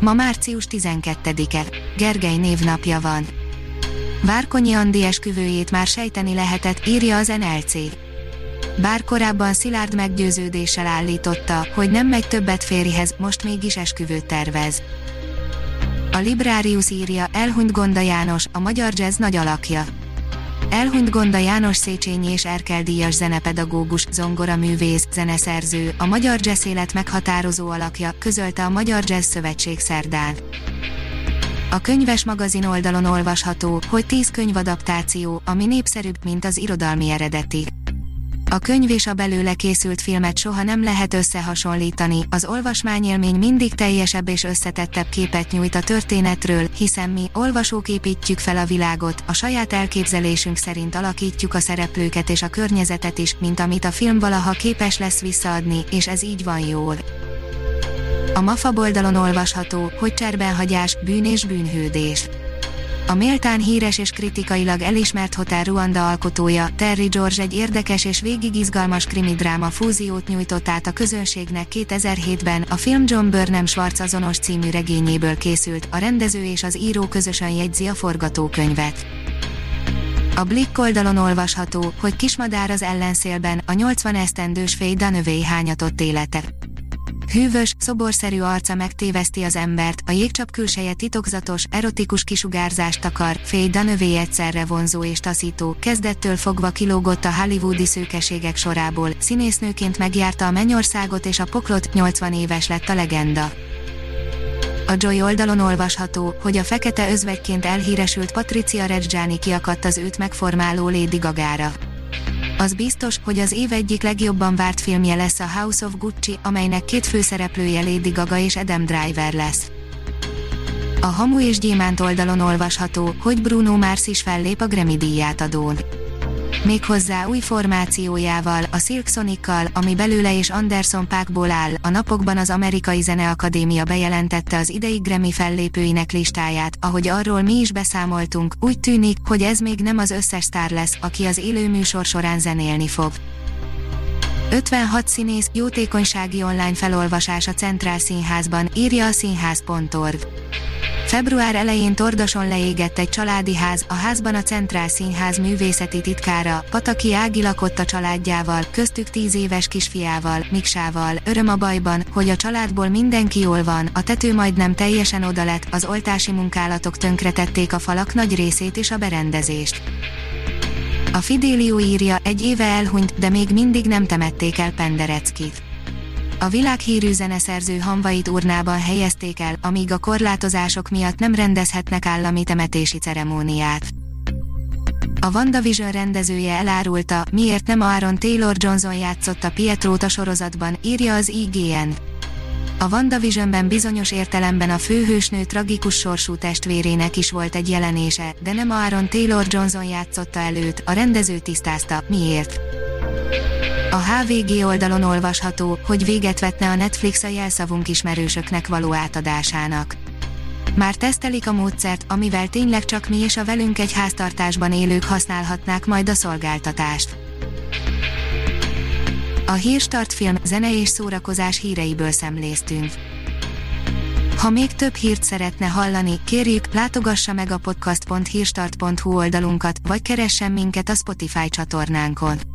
Ma március 12-e, Gergely névnapja van. Várkonyi Andi esküvőjét már sejteni lehetett, írja az NLC. Bár korábban szilárd meggyőződéssel állította, hogy nem megy többet férjhez, most mégis esküvőt tervez. A Librarius írja, elhunyt Gonda János, a magyar jazz nagy alakja. Elhunyt Gonda János Széchenyi és Erkel díjas zenepedagógus, zongoraművész, zeneszerző, a magyar jazz élet meghatározó alakja, közölte a Magyar Jazz Szövetség szerdán. A könyves magazin oldalon olvasható, hogy 10 könyvadaptáció, ami népszerűbb, mint az irodalmi eredeti. A könyv és a belőle készült filmet soha nem lehet összehasonlítani, az olvasmányélmény mindig teljesebb és összetettebb képet nyújt a történetről, hiszen mi, olvasók építjük fel a világot, a saját elképzelésünk szerint alakítjuk a szereplőket és a környezetet is, mint amit a film valaha képes lesz visszaadni, és ez így van jól. A MAFA oldalon olvasható, hogy cserbenhagyás, bűn és bűnhődés. A méltán híres és kritikailag elismert Hotel Ruanda alkotója, Terry George egy érdekes és végig izgalmas dráma fúziót nyújtott át a közönségnek 2007-ben, a film John Burnham Schwartz azonos című regényéből készült, a rendező és az író közösen jegyzi a forgatókönyvet. A Blick oldalon olvasható, hogy kismadár az ellenszélben, a 80 esztendős Faye Dunaway hányatott élete. Hűvös, szoborszerű arca megtéveszti az embert, a jégcsap külseje titokzatos, erotikus kisugárzást akar, Faye Dunaway egyszerre vonzó és taszító, kezdettől fogva kilógott a hollywoodi szőkeségek sorából, színésznőként megjárta a mennyországot és a poklot, 80 éves lett a legenda. A Joy oldalon olvasható, hogy a fekete özvegyként elhíresült Patricia Reggiani kiakadt az őt megformáló Lady Gagára. Az biztos, hogy az év egyik legjobban várt filmje lesz a House of Gucci, amelynek két főszereplője Lady Gaga és Adam Driver lesz. A Hamu és Gyémánt oldalon olvasható, hogy Bruno Mars is fellép a Grammy díját adón méghozzá új formációjával, a Silk Sonic-kal, ami belőle és Anderson Pákból áll. A napokban az Amerikai Zeneakadémia bejelentette az idei Grammy fellépőinek listáját, ahogy arról mi is beszámoltunk, úgy tűnik, hogy ez még nem az összes sztár lesz, aki az élő műsor során zenélni fog. 56 színész, jótékonysági online felolvasás a Centrál Színházban, írja a színház.org. Február elején Tordoson leégett egy családi ház, a házban a Centrál Színház művészeti titkára, Pataki Ági lakott a családjával, köztük 10 éves kisfiával, Miksával, öröm a bajban, hogy a családból mindenki jól van, a tető majdnem teljesen oda lett, az oltási munkálatok tönkretették a falak nagy részét és a berendezést. A Fidélió írja, egy éve elhunyt, de még mindig nem temették el Pendereckit. A világhírű zeneszerző hamvait urnában helyezték el, amíg a korlátozások miatt nem rendezhetnek állami temetési ceremóniát. A WandaVision rendezője elárulta, miért nem Aaron Taylor Johnson játszotta Pietrót a sorozatban, írja az IGN. A WandaVisionben bizonyos értelemben a főhősnő tragikus sorsú testvérének is volt egy jelenése, de nem Aaron Taylor Johnson játszotta előtt, a rendező tisztázta, miért. A HVG oldalon olvasható, hogy véget vetne a Netflix a jelszavunk ismerősöknek való átadásának. Már tesztelik a módszert, amivel tényleg csak mi és a velünk egy háztartásban élők használhatnák majd a szolgáltatást. A Hírstart film, zene és szórakozás híreiből szemléztünk. Ha még több hírt szeretne hallani, kérjük, látogassa meg a podcast.hírstart.hu oldalunkat, vagy keressen minket a Spotify csatornánkon